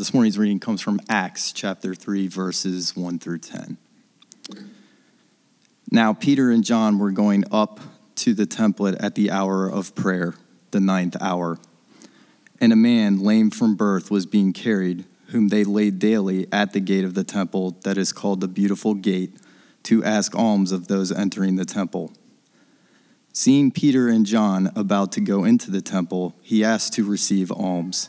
this morning's reading comes from Acts chapter 3, verses 1 through 10. Now, Peter and John were going up to the temple at the hour of prayer, the ninth hour. And a man, lame from birth, was being carried, whom they laid daily at the gate of the temple that is called the Beautiful Gate, to ask alms of those entering the temple. Seeing Peter and John about to go into the temple, he asked to receive alms.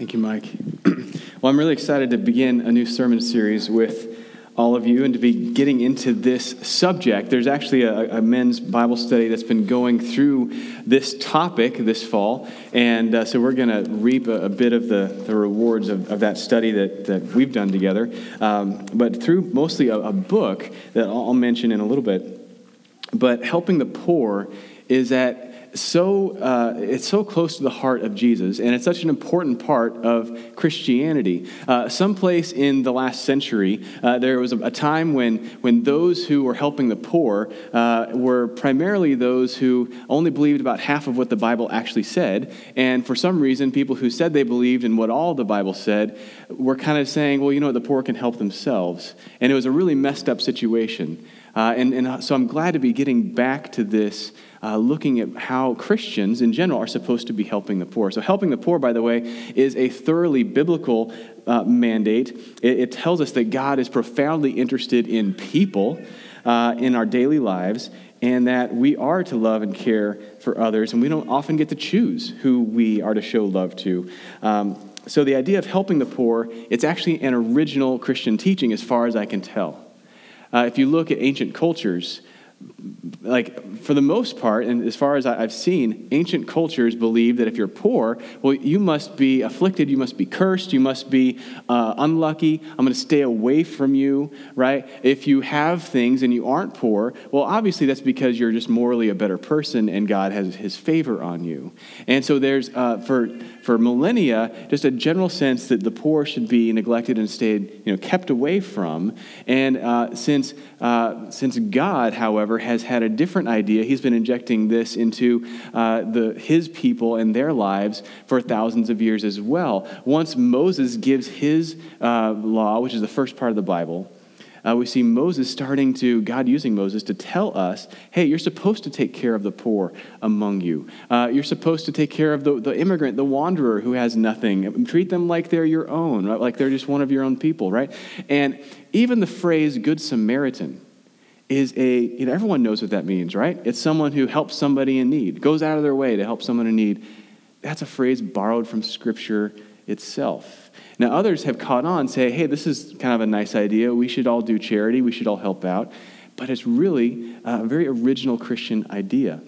Thank you, Mike. well, I'm really excited to begin a new sermon series with all of you and to be getting into this subject. There's actually a, a men's Bible study that's been going through this topic this fall, and uh, so we're going to reap a, a, bit of the, the rewards of, of, that study that, that we've done together, um, but through mostly a, a book that I'll mention in a little bit. But helping the poor is at so uh, it's so close to the heart of Jesus, and it's such an important part of Christianity. Uh, someplace in the last century, uh, there was a, a, time when when those who were helping the poor uh, were primarily those who only believed about half of what the Bible actually said, and for some reason, people who said they believed in what all the Bible said were kind of saying, "Well, you know what? The poor can help themselves," and it was a really messed up situation. Uh, and, and so I'm glad to be getting back to this uh, looking at how Christians in general are supposed to be helping the poor. So, helping the poor, by the way, is a thoroughly biblical uh, mandate. It, it, tells us that God is profoundly interested in people uh, in our daily lives and that we are to love and care for others, and we don't often get to choose who we are to show love to. Um, so, the idea of helping the poor, it's actually an original Christian teaching as far as I can tell. Uh, if you look at ancient cultures, like for the most part and as far as i've seen ancient cultures believe that if you're poor well you must be afflicted you must be cursed you must be uh, unlucky i'm going to stay away from you right? If you have things and you aren't poor well obviously that's because you're just morally a better person and god has his favor on you. And so there's uh, for for millennia just a general sense that the poor should be neglected and stayed you know kept away from and uh, since uh, since god however has had a different idea. He's been injecting this into uh, the, his people and their lives for thousands of years as well. Once Moses gives his uh, law, which is the first part of the Bible, uh, we see Moses starting to, God using Moses to tell us, hey, you're supposed to take care of the poor among you. Uh, you're supposed to take care of the, the immigrant, the wanderer who has nothing. Treat them like they're your own, right? like they're just one of your own people, right? And even the phrase Good Samaritan, is a, you know, everyone knows what that means, right? It's someone who helps somebody in need, goes out of their way to help someone in need. That's a phrase borrowed from Scripture itself. Now, others have caught on, say, hey, this is kind of a nice idea. We should all do charity, we should all help out. But it's really a very original Christian idea.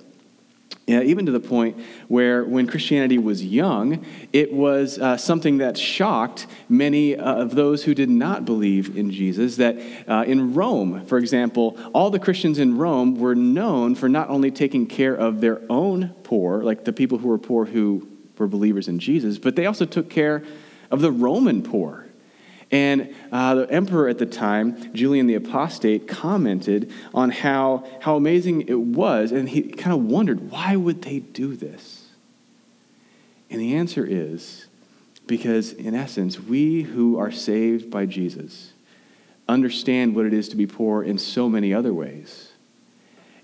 Yeah, even to the point where when Christianity was young, it was uh, something that shocked many uh, of those who did not believe in Jesus. That uh, in Rome, for example, all the Christians in Rome were known for not only taking care of their own poor, like the people who were poor who were believers in Jesus, but they also took care of the Roman poor. And uh, the emperor at the time, Julian the Apostate, commented on how, how amazing it was. And he kind of wondered, why would they do this? And the answer is because, in essence, we who are saved by Jesus understand what it is to be poor in so many other ways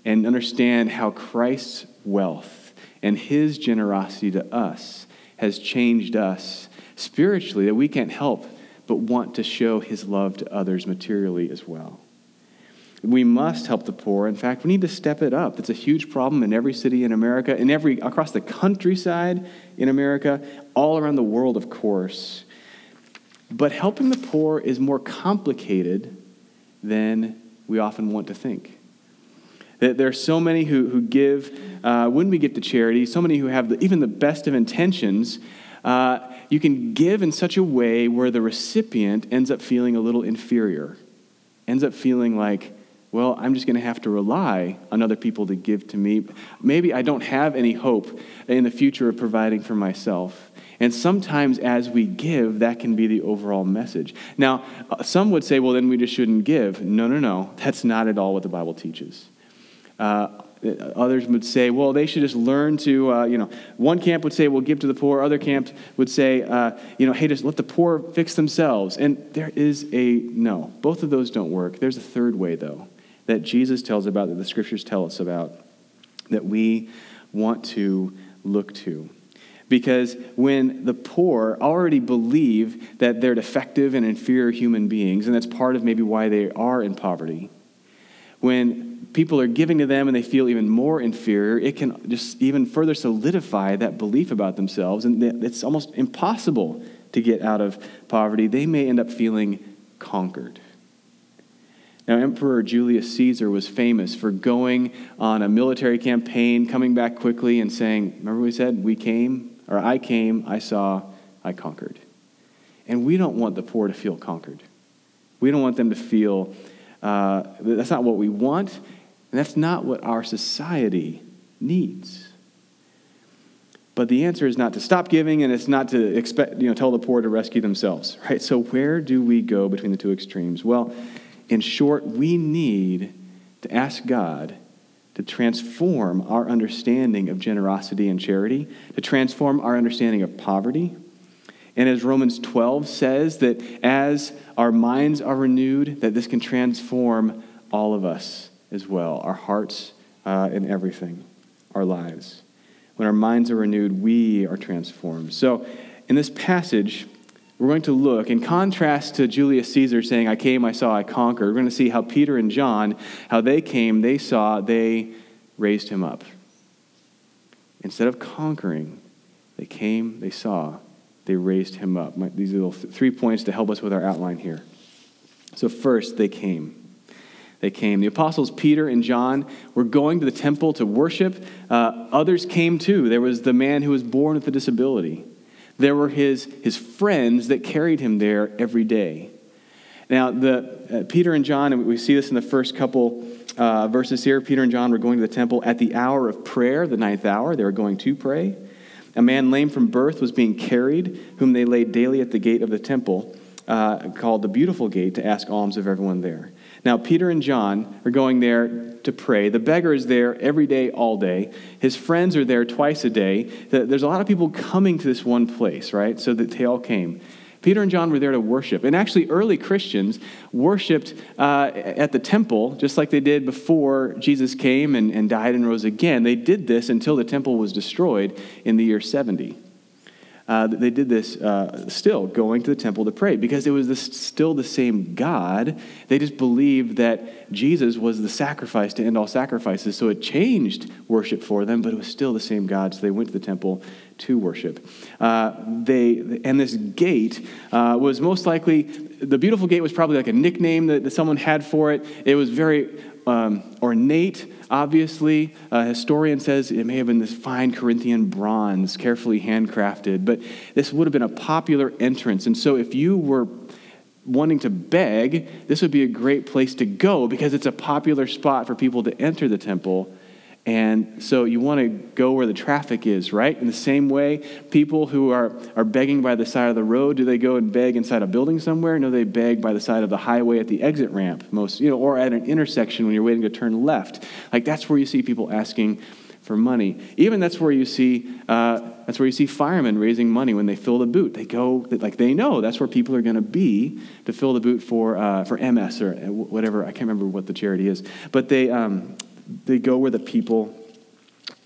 and understand how Christ's wealth and his generosity to us has changed us spiritually that we can't help but want to show his love to others materially as well. We must help the poor. In fact, we need to step it up. It's a huge problem in every city in America, in every across the countryside in America, all around the world, of course. But helping the poor is more complicated than we often want to think. That there are so many who, who give uh, when we get to charity, so many who have the, even the best of intentions. Uh, you can give in such a way where the recipient ends up feeling a little inferior, ends up feeling like, well, I'm just going to have to rely on other people to give to me. Maybe I don't have any hope in the future of providing for myself. And sometimes as we give, that can be the overall message. Now, uh, some would say, well, then we just shouldn't give. No, no, no. That's not at all what the Bible teaches. Uh, others would say, well, they should just learn to, uh, you know, one camp would say, well, give to the poor. Other camp would say, uh, you know, hey, just let the poor fix themselves. And there is a no. Both of those don't work. There's a third way, though that Jesus tells about, that the scriptures tell us about, that we want to look to. Because when the poor already believe that they're defective and inferior human beings, and that's part of maybe why they are in poverty, when people are giving to them and they feel even more inferior, it can just even further solidify that belief about themselves, and it's almost impossible to get out of poverty. They may end up feeling conquered. Now, Emperor Julius Caesar was famous for going on a military campaign, coming back quickly, and saying, Remember what we said, we came, or I came, I saw, I conquered. And we don't want the poor to feel conquered. We don't want them to feel uh, that's not what we want, and that's not what our society needs. But the answer is not to stop giving, and it's not to expect, you know, tell the poor to rescue themselves, right? So where do we go between the two extremes? Well, in short, we need to ask God to transform our understanding of generosity and charity, to transform our understanding of poverty. And as Romans 12 says, that as our minds are renewed, that this can transform all of us as well, our hearts uh, and everything, our lives. When our minds are renewed, we are transformed. So, in this passage, we're going to look, in contrast to Julius Caesar saying, I came, I saw, I conquered, we're going to see how Peter and John, how they came, they saw, they raised him up. Instead of conquering, they came, they saw, they raised him up. These are three points to help us with our outline here. So, first, they came. They came. The apostles Peter and John were going to the temple to worship. Uh, others came too. There was the man who was born with a disability. There were his, his friends that carried him there every day. Now, the, uh, Peter and John, and we see this in the first couple uh, verses here. Peter and John were going to the temple at the hour of prayer, the ninth hour. They were going to pray. A man lame from birth was being carried, whom they laid daily at the gate of the temple, uh, called the Beautiful Gate, to ask alms of everyone there. Now, Peter and John are going there to pray. The beggar is there every day, all day. His friends are there twice a day. There's a lot of people coming to this one place, right? So that they all came. Peter and John were there to worship. And actually, early Christians worshiped uh, at the temple just like they did before Jesus came and, and died and rose again. They did this until the temple was destroyed in the year 70 uh, they did this uh, still, going to the temple to pray, because it was still the same God. They just believed that Jesus was the sacrifice to end all sacrifices. So it changed worship for them, but it was still the same God. So they went to the temple to worship. Uh, they and this gate uh, was most likely the beautiful gate was probably like a nickname that, that someone had for it. It was very um, ornate, obviously. A historian says it may have been this fine Corinthian bronze, carefully handcrafted, but this would have been a popular entrance. And so if you were wanting to beg, this would be a great place to go because it's a popular spot for people to enter the temple and so you want to go where the traffic is, right? In the same way, people who are, are begging by the side of the road, do they go and beg inside a building somewhere? No, they beg by the side of the highway at the exit ramp, most, you know, or at an intersection when you're waiting to turn left. Like that's where you see people asking for money. Even that's where you see uh, that's where you see firemen raising money when they fill the boot. They go like they know that's where people are going to be to fill the boot for uh, for MS or whatever. I can't remember what the charity is, but they um, they go where the people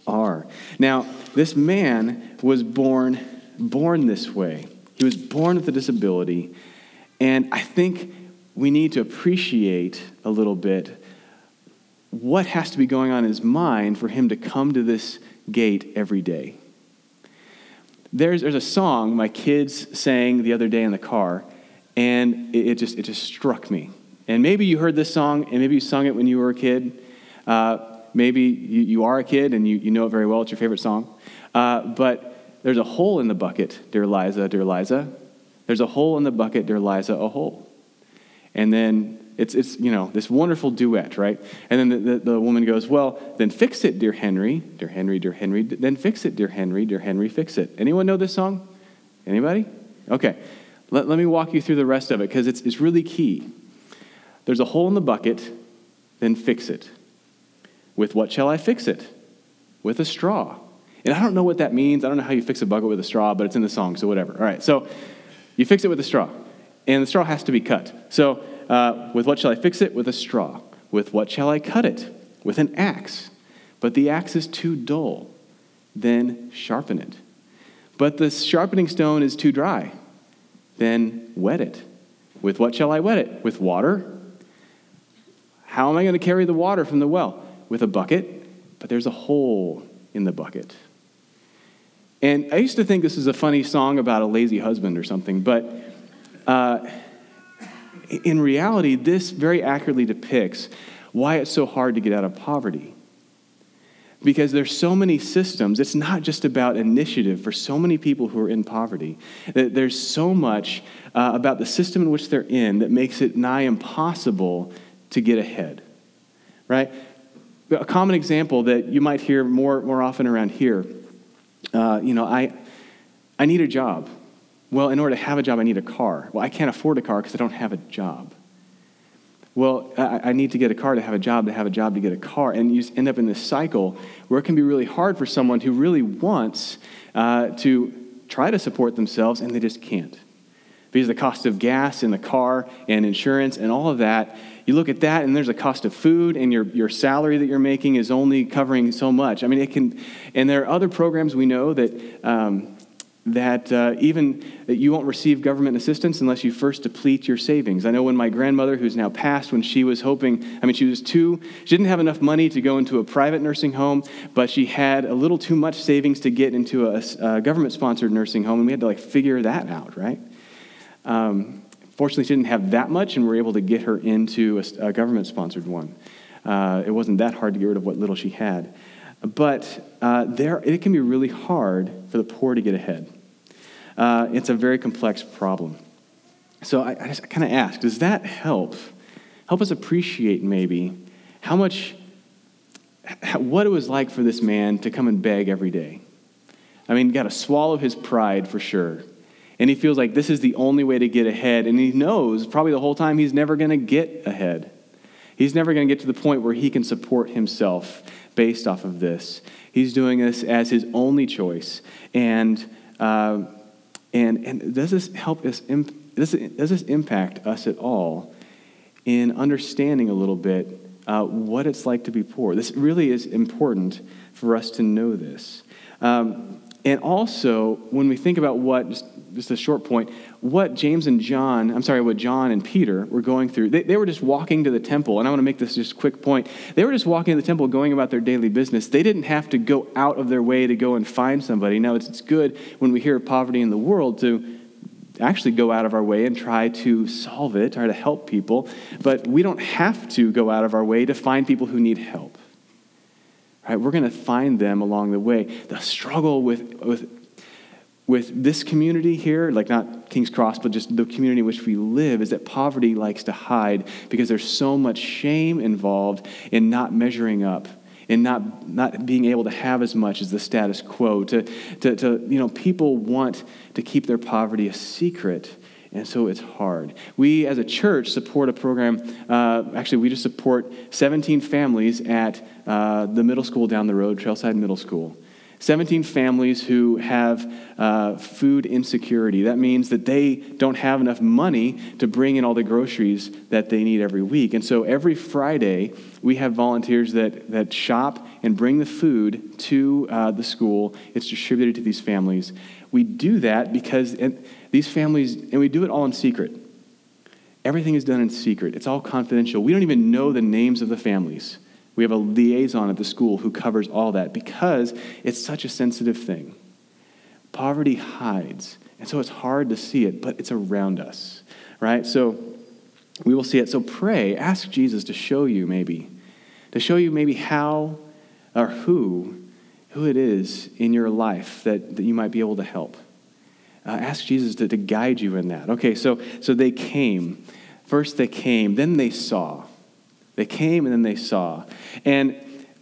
are. Now, this man was born born this way. He was born with a disability, And I think we need to appreciate a little bit what has to be going on in his mind for him to come to this gate every day. There's, there's a song my kids sang the other day in the car, and it, it just, it just struck me. And maybe you heard this song, and maybe you sung it when you were a kid. Uh, maybe you, you are a kid and you, you know it very well. It's your favorite song. Uh, but there's a hole in the bucket, dear Liza, dear Liza. There's a hole in the bucket, dear Liza, a hole. And then it's, it's you know, this wonderful duet, right? And then the, the, the, woman goes, Well, then fix it, dear Henry. Dear Henry, dear Henry. Then fix it, dear Henry. Dear Henry, fix it. Anyone know this song? Anybody? Okay. Let, let me walk you through the rest of it because it's, it's really key. There's a hole in the bucket, then fix it. With what shall I fix it? With a straw. And I don't know what that means. I don't know how you fix a bucket with a straw, but it's in the song, so whatever. All right, so you fix it with a straw, and the straw has to be cut. So uh, with what shall I fix it? With a straw. With what shall I cut it? With an axe. But the axe is too dull. Then sharpen it. But the sharpening stone is too dry. Then wet it. With what shall I wet it? With water? How am I going to carry the water from the well? With a bucket, but there's a hole in the bucket. And I used to think this is a funny song about a lazy husband or something, but uh, in reality, this very accurately depicts why it's so hard to get out of poverty. Because there's so many systems, it's not just about initiative for so many people who are in poverty. There's so much uh, about the system in which they're in that makes it nigh impossible to get ahead. Right? A common example that you might hear more, more often around here uh, you know, I, I need a job. Well, in order to have a job, I need a car. Well, I can't afford a car because I don't have a job. Well, I, I, need to get a car to have a job, to have a job to get a car. And you end up in this cycle where it can be really hard for someone who really wants uh, to try to support themselves and they just can't. Because the cost of gas in the car and insurance and all of that, you look at that and there's a cost of food and your, your salary that you're making is only covering so much. I mean, it can, and there are other programs we know that um, that uh, even that you won't receive government assistance unless you first deplete your savings. I know when my grandmother, who's now passed, when she was hoping, I mean, she was two, she didn't have enough money to go into a private nursing home, but she had a little too much savings to get into a, a government-sponsored nursing home, and we had to like figure that out, right? Um, fortunately, she didn't have that much, and we were able to get her into a, a government-sponsored one. Uh, it wasn't that hard to get rid of what little she had. But uh, there, it can be really hard for the poor to get ahead. Uh, it's a very complex problem. So I, I just kind of ask, does that help? Help us appreciate maybe how much, what it was like for this man to come and beg every day. I mean, got to swallow his pride for sure. And he feels like this is the only way to get ahead. And he knows probably the whole time he's never going to get ahead. He's never going to get to the point where he can support himself based off of this. He's doing this as his only choice. And, uh, and, and does this help us, does, it, does this impact us at all in understanding a little bit uh, what it's like to be poor? This really is important for us to know this. Um, and also, when we think about what, just just a short point, what James and John, I'm sorry, what John and Peter were going through. They, they were just walking to the temple, and I want to make this just a quick point. They were just walking to the temple, going about their daily business. They didn't have to go out of their way to go and find somebody. Now, it's, it's good when we hear of poverty in the world to actually go out of our way and try to solve it, try to help people, but we don't have to go out of our way to find people who need help. Right? We're going to find them along the way. The struggle with, with with this community here, like not King's Cross, but just the community in which we live, is that poverty likes to hide because there's so much shame involved in not measuring up, in not, not being able to have as much as the status quo. To, to, to, you know, people want to keep their poverty a secret. And so it's hard. We, as a church, support a program. Uh, actually, we just support 17 families at uh, the middle school down the road, Trailside Middle School. 17 families who have uh, food insecurity. That means that they don't have enough money to bring in all the groceries that they need every week. And so every Friday, we have volunteers that, that shop and bring the food to uh, the school. It's distributed to these families. We do that because these families, and we do it all in secret. Everything is done in secret, it's all confidential. We don't even know the names of the families. We have a liaison at the school who covers all that because it's such a sensitive thing. Poverty hides, and so it's hard to see it, but it's around us, right? So we will see it. So pray, ask Jesus to show you maybe, to show you maybe how or who, who it is in your life that, that you might be able to help. Uh, ask Jesus to, to guide you in that. Okay, so, so they came. First they came, then they saw. They came and then they saw. And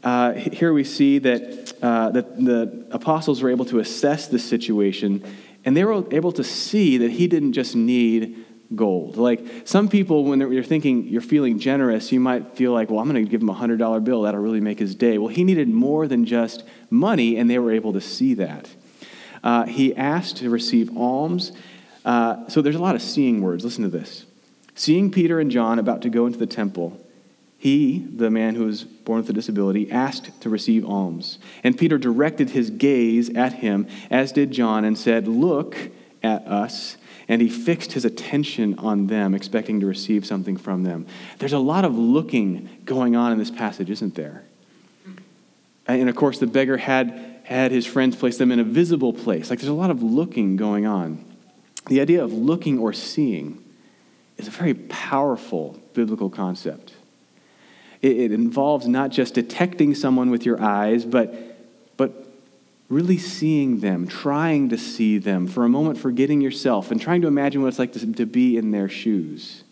uh, here we see that, uh, that the apostles were able to assess the situation, and they were able to see that he didn't just need gold. Like some people, when you're thinking you're feeling generous, you might feel like, well, I'm going to give him a $100 bill. That'll really make his day. Well, he needed more than just money, and they were able to see that. Uh, he asked to receive alms. Uh, so there's a lot of seeing words. Listen to this. Seeing Peter and John about to go into the temple, he, the man who was born with a disability, asked to receive alms. And Peter directed his gaze at him, as did John, and said, Look at us. And he fixed his attention on them, expecting to receive something from them. There's a lot of looking going on in this passage, isn't there? And of course, the beggar had, had his friends place them in a visible place. Like there's a lot of looking going on. The idea of looking or seeing is a very powerful biblical concept. It, it involves not just detecting someone with your eyes, but, but really seeing them, trying to see them, for a moment forgetting yourself, and trying to imagine what it's like to, to be in their shoes.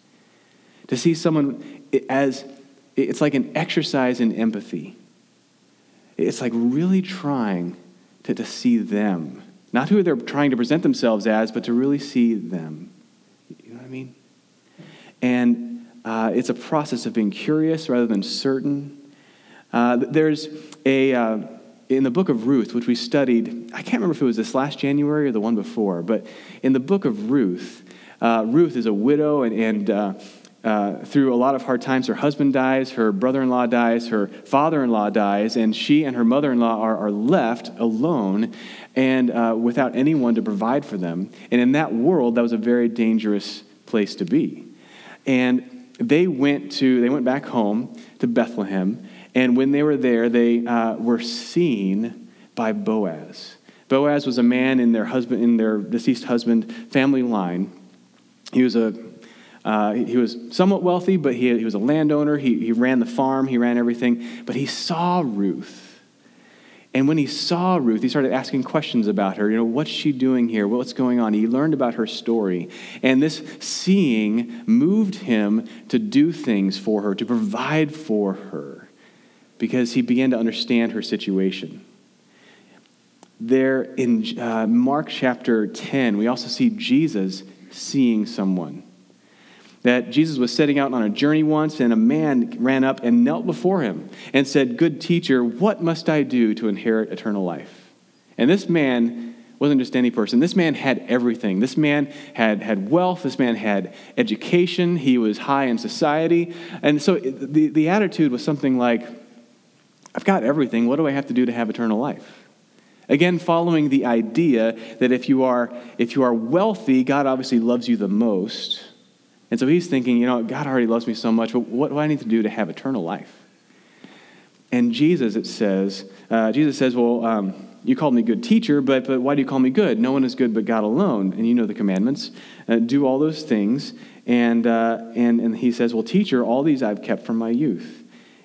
To see someone as it's like an exercise in empathy. It's like really trying to, to see them. Not who they're trying to present themselves as, but to really see them. You know what I mean? And uh, it's a process of being curious rather than certain. Uh, there's a. Uh, in the book of Ruth, which we studied, I can't remember if it was this last January or the one before, but in the book of Ruth, uh, Ruth is a widow, and, and uh, uh, through a lot of hard times, her husband dies, her brother in law dies, her father in law dies, and she and her mother in law are, are left alone and without anyone to provide for them. And in that world, that was a very dangerous place to be. And they went to they went back home to Bethlehem and when they were there, they uh, were seen by Boaz. Boaz was a man in their husband, in their deceased husband family line. He was a uh, he was somewhat wealthy, but he, he was a landowner. He, he ran the farm, he ran everything. But he saw Ruth. And when he saw Ruth, he started asking questions about her. You know, what's she doing here? What's going on? He learned about her story. And this seeing moved him to do things for her, to provide for her because he began to understand her situation. There in uh, Mark chapter 10, we also see Jesus seeing someone. That Jesus was setting out on a journey once, and a man ran up and knelt before him and said, Good teacher, what must I do to inherit eternal life? And this man wasn't just any person. This man had everything. This man had, had wealth. This man had education. He was high in society. And so the, the attitude was something like, I've got everything. What do I have to do to have eternal life? Again, following the idea that if you are, if you are wealthy, God obviously loves you the most. And so he's thinking, you know, God already loves me so much, but what do I need to do to have eternal life? And Jesus, it says, uh, Jesus says, well, um, you called me good teacher, but, but why do you call me good? No one is good but God alone. And you know the commandments. Uh, do all those things. And, uh, and, and he says, well, teacher, all these I've kept from my youth.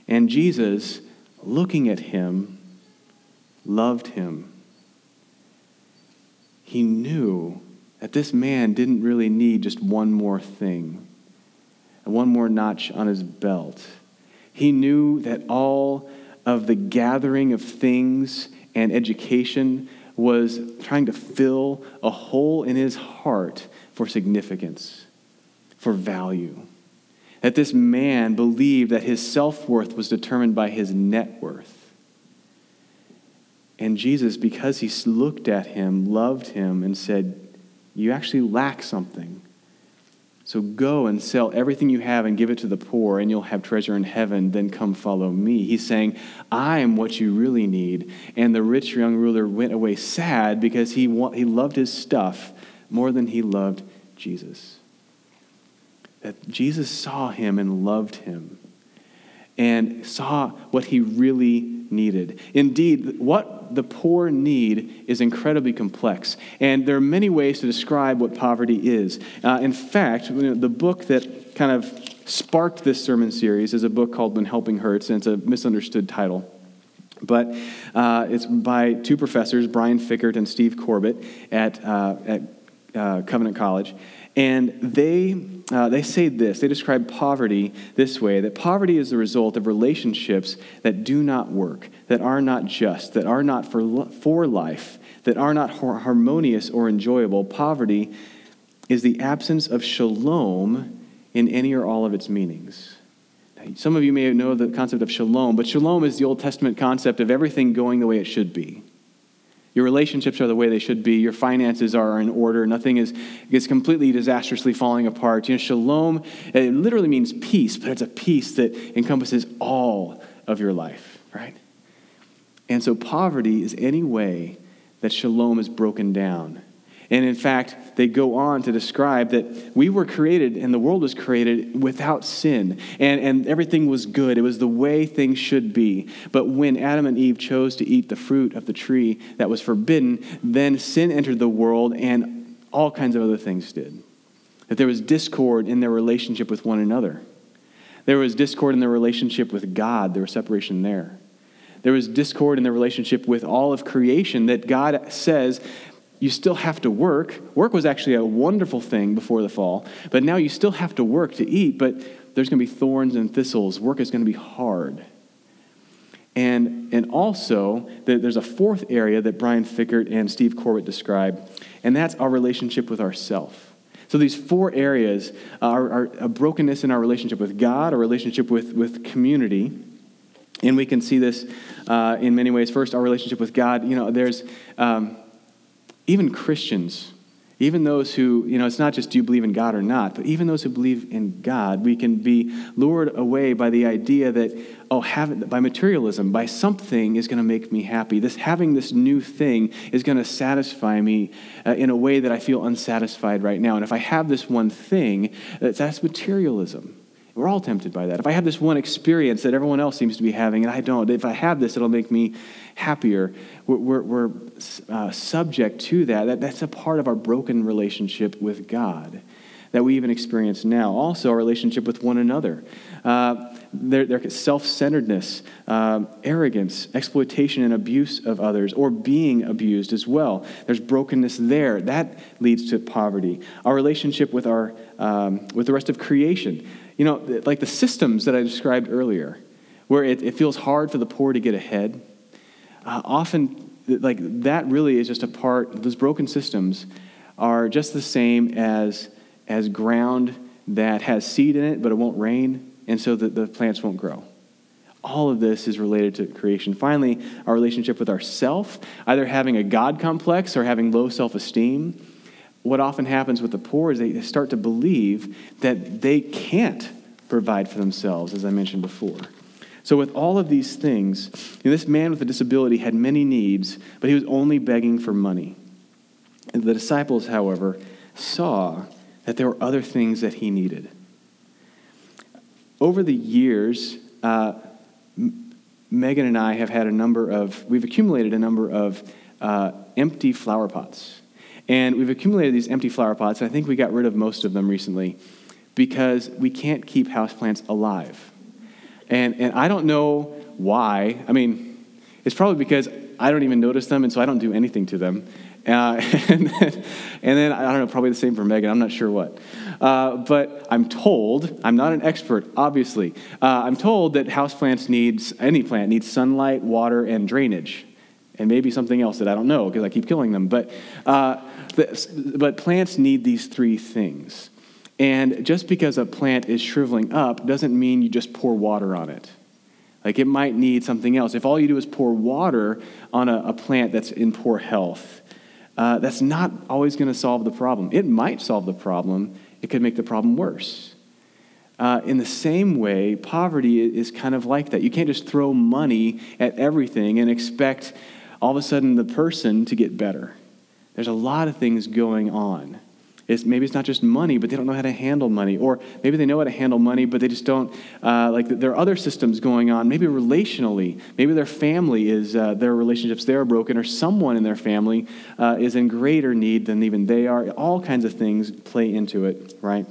And Jesus looking at him, loved him. He knew that this man didn't really need just one more thing, one more notch on his belt. He knew that all of the gathering of things and education was trying to fill a hole in his heart for significance, for value that this man believed that his self worth was determined by his net worth. And Jesus, because he looked at him, loved him, and said, You actually lack something. So go and sell everything you have and give it to the poor, and you'll have treasure in heaven. Then come follow me. He's saying, I am what you really need. And the rich young ruler went away sad because he, he loved his stuff more than he loved Jesus that Jesus saw him and loved him and saw what he really needed. Indeed, what the poor need is incredibly complex, and there are many ways to describe what poverty is. Uh, in fact, the book that kind of sparked this sermon series is a book called When Helping Hurts, and it's a misunderstood title. But uh, it's by two professors, Brian Fikkert and Steve Corbett, at, uh, at uh, Covenant College. And they, uh, they say this they describe poverty this way that poverty is the result of relationships that do not work, that are not just, that are not for, for life, that are not harmonious or enjoyable. Poverty is the absence of shalom in any or all of its meanings. Some of you may know the concept of shalom, but shalom is the Old Testament concept of everything going the way it should be. Your relationships are the way they should be. Your finances are in order. Nothing is, is completely disastrously falling apart. You know, shalom, it literally means peace, but it's a peace that encompasses all of your life, right? And so poverty is any way that shalom is broken down and in fact, they go on to describe that we were created and the world was created without sin, and, and everything was good. It was the way things should be. But when Adam and Eve chose to eat the fruit of the tree that was forbidden, then sin entered the world and all kinds of other things did. That there was discord in their relationship with one another. There was discord in their relationship with God, there was separation there. There was discord in their relationship with all of creation that God says you still have to work. Work was actually a wonderful thing before the fall, but now you still have to work to eat, but there's going to be thorns and thistles. Work is going to be hard. And, and also, there's a fourth area that Brian Fikkert and Steve Corbett describe, and that's our relationship with ourself. So these four areas are, are, a brokenness in our relationship with God, a relationship with, with community, and we can see this uh, in many ways. First, our relationship with God. You know, there's um, even Christians, even those who, you know, it's not just do you believe in God or not, but even those who believe in God, we can be lured away by the idea that, oh, by materialism, by something is going to make me happy. This having this new thing is going to satisfy me uh, in a way that I feel unsatisfied right now. And if I have this one thing, that's, that's materialism. We're all tempted by that. If I have this one experience that everyone else seems to be having and I don't, if I have this, it'll make me happier. We're, we're, we're uh, subject to that. that. That's a part of our broken relationship with God that we even experience now. Also, our relationship with one another. Uh, their, their self centeredness, uh, arrogance, exploitation, and abuse of others, or being abused as well. There's brokenness there. That leads to poverty. Our relationship with, our, um, with the rest of creation. You know, like the systems that I described earlier, where it, it feels hard for the poor to get ahead. Uh, often, like that really is just a part, those broken systems are just the same as, as ground that has seed in it, but it won't rain, and so the, the plants won't grow. All of this is related to creation. Finally, our relationship with ourself, either having a God complex or having low self esteem what often happens with the poor is they start to believe that they can't provide for themselves, as I mentioned before. So, with all of these things, you know, this man with a disability had many needs, but he was only begging for money. And the disciples, however, saw that there were other things that he needed. Over the years, uh, Megan and I have had a number of, we've accumulated a number of uh, empty flower pots. And we've accumulated these empty flower pots, I think we got rid of most of them recently because we can't keep houseplants alive. And, and I don't know why. I mean, it's probably because I don't even notice them, and so I don't do anything to them. Uh, and, then, and, then, I don't know, probably the same for Megan. I'm not sure what. Uh, but I'm told, I'm not an expert, obviously. Uh, I'm told that houseplants needs, any plant needs sunlight, water, and drainage and maybe something else that I don't know because I keep killing them. But, uh, but plants need these three things. And just because a plant is shriveling up doesn't mean you just pour water on it. Like it might need something else. If all you do is pour water on a, a plant that's in poor health, uh, that's not always going to solve the problem. It might solve the problem, it could make the problem worse. Uh, in the same way, poverty is kind of like that. You can't just throw money at everything and expect all of a sudden the person to get better. There's a lot of things going on. It's, maybe it's not just money, but they don't know how to handle money. Or maybe they know how to handle money, but they just don't, uh, like, there are other systems going on. Maybe relationally. Maybe their family is, uh, their relationships there are broken, or someone in their family uh, is in greater need than even they are. All kinds of things play into it, right?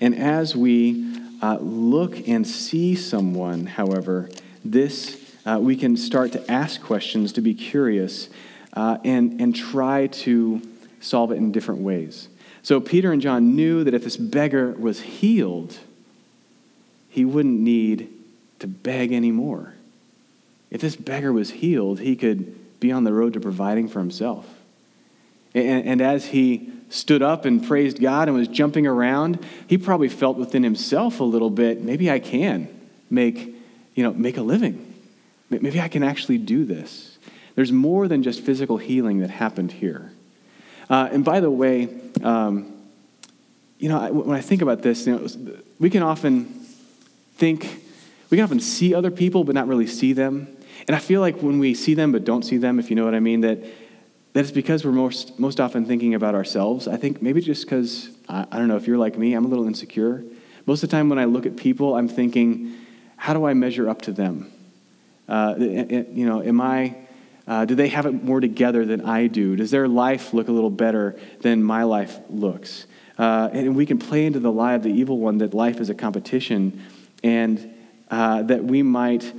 And as we uh, look and see someone, however, this, uh, we can start to ask questions, to be curious, uh, and, and try to solve it in different ways. So Peter and John knew that if this beggar was healed, he wouldn't need to beg anymore. If this beggar was healed, he could be on the road to providing for himself. And, and, as he stood up and praised God and was jumping around, he probably felt within himself a little bit, maybe I can make, you know, make a living. Maybe I can actually do this. There's more than just physical healing that happened here. Uh, and by the way, um, you know, I, when I think about this, you know, we can often think, we can often see other people but not really see them. And I feel like when we see them but don't see them, if you know what I mean, that, that it's because we're most, most often thinking about ourselves. I think maybe just because, I, I don't know, if you're like me, I'm a little insecure. Most of the time when I look at people, I'm thinking, how do I measure up to them? Uh, you know, am I uh, do they have it more together than I do? Does their life look a little better than my life looks? Uh, and we can play into the lie of the evil one that life is a competition and uh, that we might,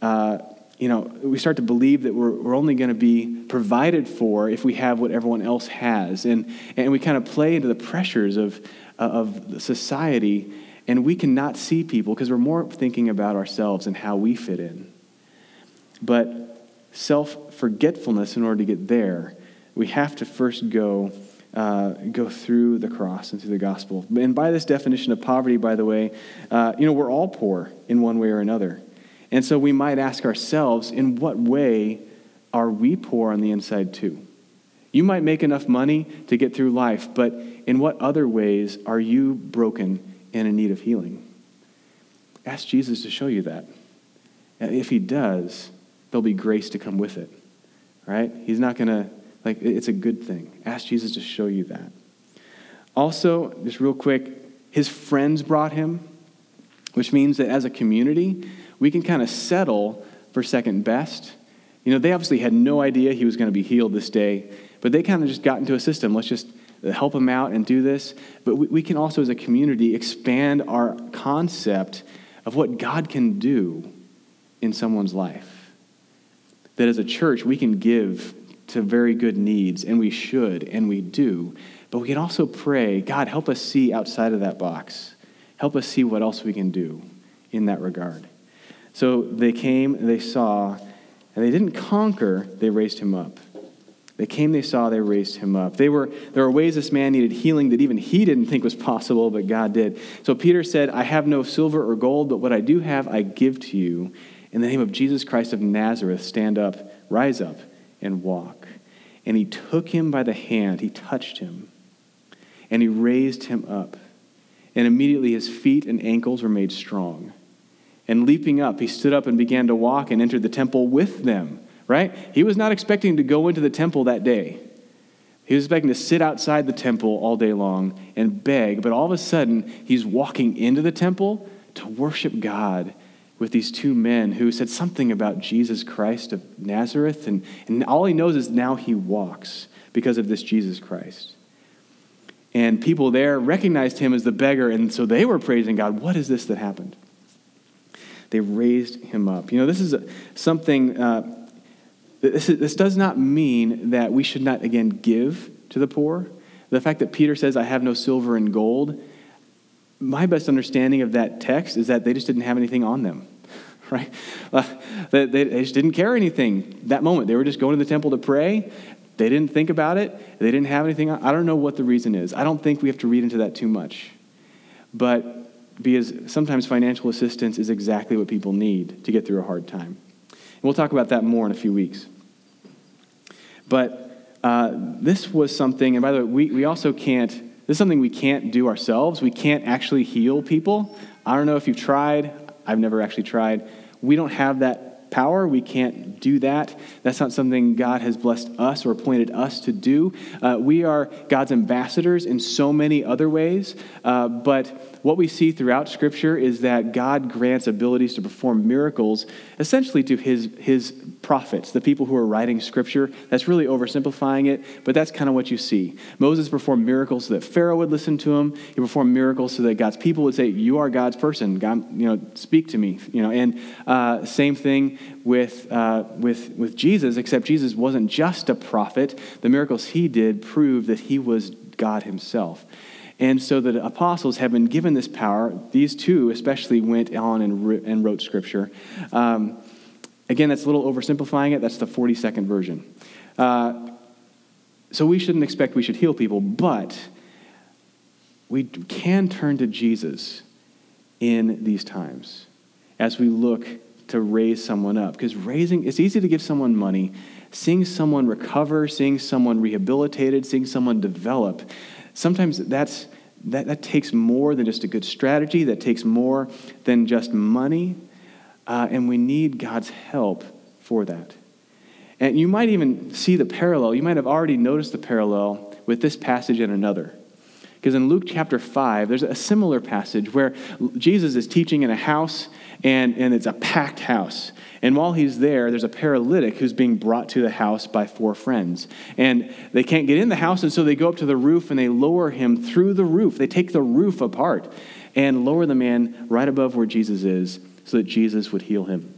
uh, you know, we start to believe that we're, we're only going to be provided for if we have what everyone else has. And, and we kind of play into the pressures of, of society and we cannot see people because we're more thinking about ourselves and how we fit in. But self forgetfulness in order to get there, we have to first go. Uh, go through the cross and through the gospel. And by this definition of poverty, by the way, uh, you know, we're all poor in one way or another. And so we might ask ourselves, in what way are we poor on the inside too? You might make enough money to get through life, but in what other ways are you broken and in need of healing? Ask Jesus to show you that. And if he does, there'll be grace to come with it. Right? He's not going to, like, it's a good thing. Ask Jesus to show you that. Also, just real quick, his friends brought him, which means that as a community, we can kind of settle for second best. You know, they obviously had no idea he was going to be healed this day, but they kind of just got into a system. Let's just uh, help him out and do this. But we, we can also, as a community, expand our concept of what God can do in someone's life that as a church we can give to very good needs, and we should, and we do. But we can also pray, God, help us see outside of that box. Help us see what else we can do in that regard. So they came, they saw, and they didn't conquer, they raised him up. They came, they saw, they raised him up. They were, there were ways this man needed healing that even he didn't think was possible, but God did. So Peter said, I have no silver or gold, but what I do have, I give to you. In the name of Jesus Christ of Nazareth, stand up, rise up, and walk. And he took him by the hand, he touched him, and he raised him up. And immediately his feet and ankles were made strong. And leaping up, he stood up and began to walk and entered the temple with them, right? He was not expecting to go into the temple that day. He was expecting to sit outside the temple all day long and beg, but all of a sudden, he's walking into the temple to worship God with these two men who said something about Jesus Christ of Nazareth, and, and all he knows is now he walks because of this Jesus Christ. And people there recognized him as the beggar, and so they were praising God. What is this that happened? They raised him up. You know, this is something, uh, this, this does not mean that we should not, again, give to the poor. The fact that Peter says, I have no silver and gold, my best understanding of that text is that they just didn't have anything on them, right? Uh, they, they, just didn't care anything that moment. They were just going to the temple to pray. They didn't think about it. They didn't have anything. I don't know what the reason is. I don't think we have to read into that too much. But because sometimes financial assistance is exactly what people need to get through a hard time. And we'll talk about that more in a few weeks. But uh, this was something, and by the way, we, we also can't this is something we can't do ourselves. We can't actually heal people. I don't know if you've tried. I've never actually tried. We don't have that power. We can't do that. That's not something God has blessed us or appointed us to do. Uh, we are God's ambassadors in so many other ways. Uh, but what we see throughout Scripture is that God grants abilities to perform miracles essentially to his, his prophets, the people who are writing Scripture. That's really oversimplifying it, but that's kind of what you see. Moses performed miracles so that Pharaoh would listen to him. He performed miracles so that God's people would say, You are God's person. God, you know, speak to me. You know, and uh, same thing with, uh, with, with Jesus, except Jesus wasn't just a prophet. The miracles he did proved that he was God himself. And so the apostles have been given this power. These two, especially, went on and, re- and wrote scripture. Um, again, that's a little oversimplifying it. That's the 42nd version. Uh, so we shouldn't expect we should heal people, but we can turn to Jesus in these times as we look to raise someone up. Because raising, it's easy to give someone money. Seeing someone recover, seeing someone rehabilitated, seeing someone develop sometimes that's, that, that takes more than just a good strategy, that takes more than just money, uh, and we need God's help for that. And you might even see the parallel, you might have already noticed the parallel with this passage and another. Because in Luke chapter 5, there's a similar passage where Jesus is teaching in a house, and, and it's a packed house. And while he's there, there's a paralytic who's being brought to the house by four friends. And they can't get in the house, and so they go up to the roof and they lower him through the roof. They take the roof apart and lower the man right above where Jesus is so that Jesus would heal him.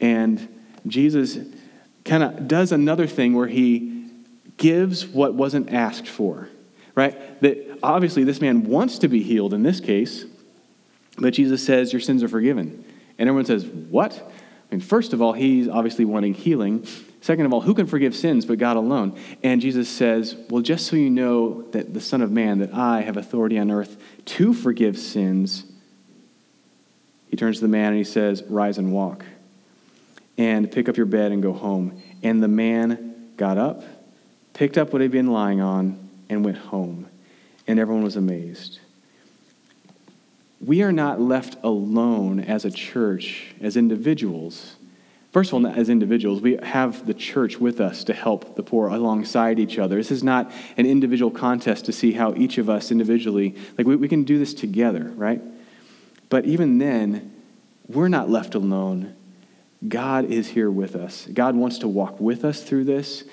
And Jesus kind of does another thing where he gives what wasn't asked for, right? That obviously this man wants to be healed in this case, but Jesus says, Your sins are forgiven. And everyone says, What? I mean, first of all, he's obviously wanting healing. Second of all, who can forgive sins but God alone? And Jesus says, Well, just so you know that the Son of Man, that I have authority on earth to forgive sins, he turns to the man and he says, Rise and walk. And pick up your bed and go home. And the man got up, picked up what he'd been lying on, and went home. And everyone was amazed we are not left alone as a church, as individuals. First of all, not as individuals, we have the church with us to help the poor alongside each other. This is not an individual contest to see how each of us individually, like we, we can do this together, right? But even then, we're not left alone. God is here with us. God wants to walk with us through this.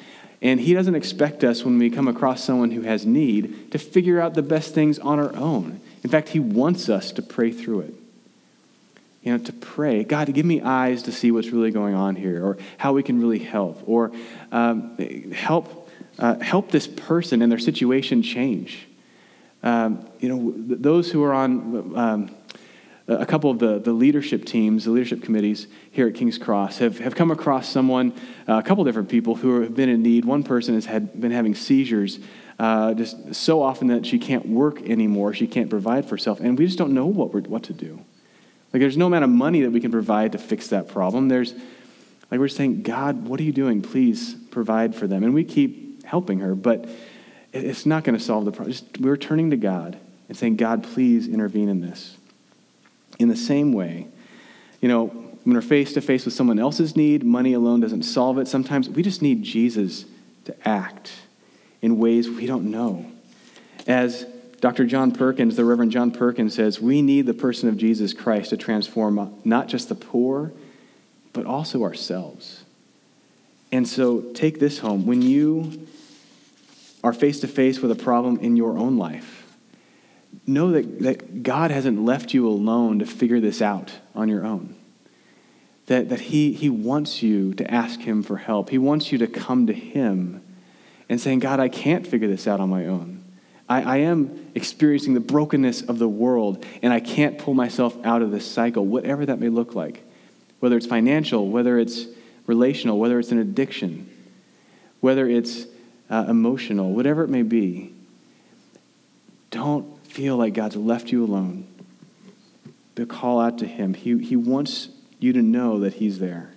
And He doesn't expect us, when we come across someone who has need, to figure out the best things on our own. In fact, He wants us to pray through it. You know, to pray, God, give me eyes to see what's really going on here, or how we can really help, or um, help, uh, help this person and their situation change. Um, you know, those who are on um, a couple of the, the leadership teams, the leadership committees here at King's Cross have, have come across someone, uh, a couple different people who have been in need. One person has had, been having seizures uh, just so often that she can't work anymore. She can't provide for herself. And we just don't know what, we're, what to do. Like, there's no amount of money that we can provide to fix that problem. There's, like, we're saying, God, what are you doing? Please provide for them. And we keep helping her, but it's not going to solve the problem. Just, we're turning to God and saying, God, please intervene in this. In the same way, you know, when we're face to face with someone else's need, money alone doesn't solve it. Sometimes we just need Jesus to act in ways we don't know. As Dr. John Perkins, the Reverend John Perkins says, we need the person of Jesus Christ to transform not just the poor, but also ourselves. And so take this home. When you are face to face with a problem in your own life, know that, that God hasn't left you alone to figure this out on your own. That, that he, he wants you to ask Him for help, He wants you to come to Him and saying, God, I can't figure this out on my own. I, I, am experiencing the brokenness of the world, and I can't pull myself out of this cycle, whatever that may look like. Whether it's financial, whether it's relational, whether it's an addiction, whether it's uh, emotional, whatever it may be. Don't feel like God's left you alone, but call out to Him. He, he wants you to know that He's there.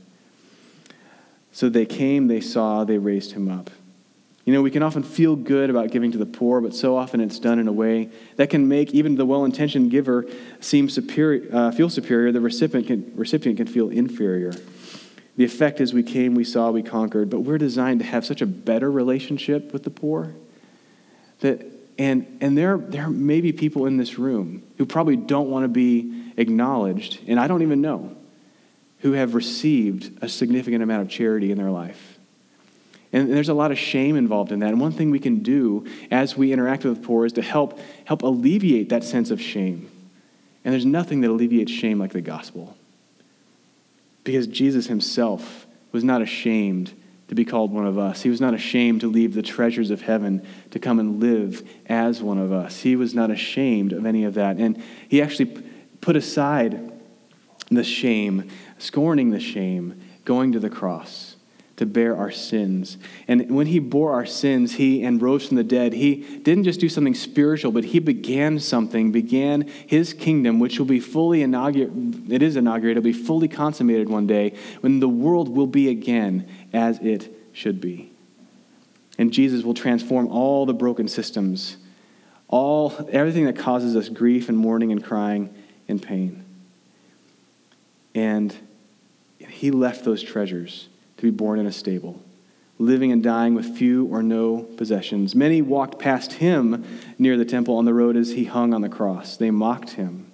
So they came, they saw, they raised Him up. You know, we can often feel good about giving to the poor, but so often it's done in a way that can make even the well intentioned giver seem superior, uh, feel superior. The recipient can, recipient can feel inferior. The effect is we came, we saw, we conquered, but we're designed to have such a better relationship with the poor that and and there there may be people in this room who probably don't want to be acknowledged, and I don't even know, who have received a significant amount of charity in their life. And there's a lot of shame involved in that. And one thing we can do as we interact with the poor is to help help alleviate that sense of shame. And there's nothing that alleviates shame like the gospel. Because Jesus himself was not ashamed to be called one of us. He was not ashamed to leave the treasures of heaven to come and live as one of us. He was not ashamed of any of that. And he actually put aside the shame, scorning the shame, going to the cross to bear our sins. And when he bore our sins, he and rose from the dead, he didn't just do something spiritual, but he began something, began his kingdom, which will be fully inaugurated. It is inaugurated, it'll be fully consummated one day when the world will be again as it should be. And Jesus will transform all the broken systems, all everything that causes us grief and mourning and crying and pain. And he left those treasures to be born in a stable, living and dying with few or no possessions. Many walked past him near the temple on the road as he hung on the cross. They mocked him.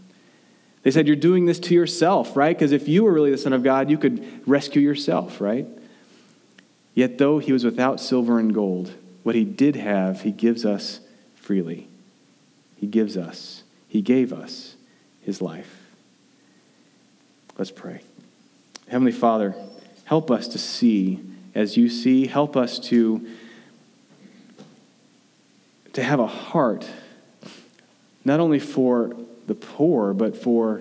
They said, You're doing this to yourself, right? Because if you were really the Son of God, you could rescue yourself, right? Yet, though he was without silver and gold, what he did have, he gives us freely. He gives us, he gave us his life. Let's pray. Heavenly Father, Help us to see as you see. Help us to, to have a heart, not only for the poor, but for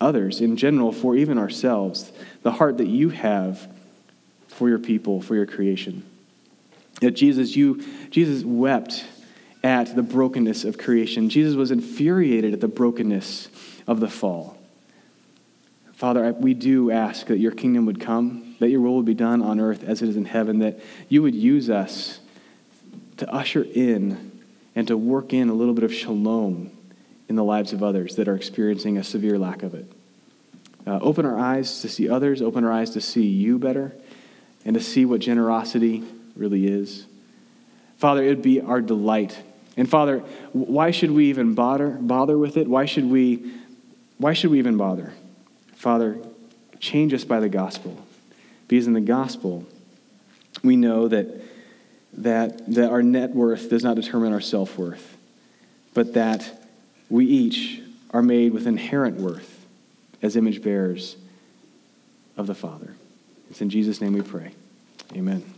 others in general, for even ourselves. The heart that you have for your people, for your creation. That Jesus, you, Jesus wept at the brokenness of creation. Jesus was infuriated at the brokenness of the fall. Father, we do ask that your kingdom would come, that your will would be done on earth as it is in heaven, that you would use us to usher in and to work in a little bit of shalom in the lives of others that are experiencing a severe lack of it. Uh, open our eyes to see others, open our eyes to see you better, and to see what generosity really is. Father, it would be our delight. And Father, why should we even bother bother with it? Why should we why should we even bother? Father, change us by the gospel. Because in the gospel, we know that, that, that our net worth does not determine our self worth, but that we each are made with inherent worth as image bearers of the Father. It's in Jesus' name we pray. Amen.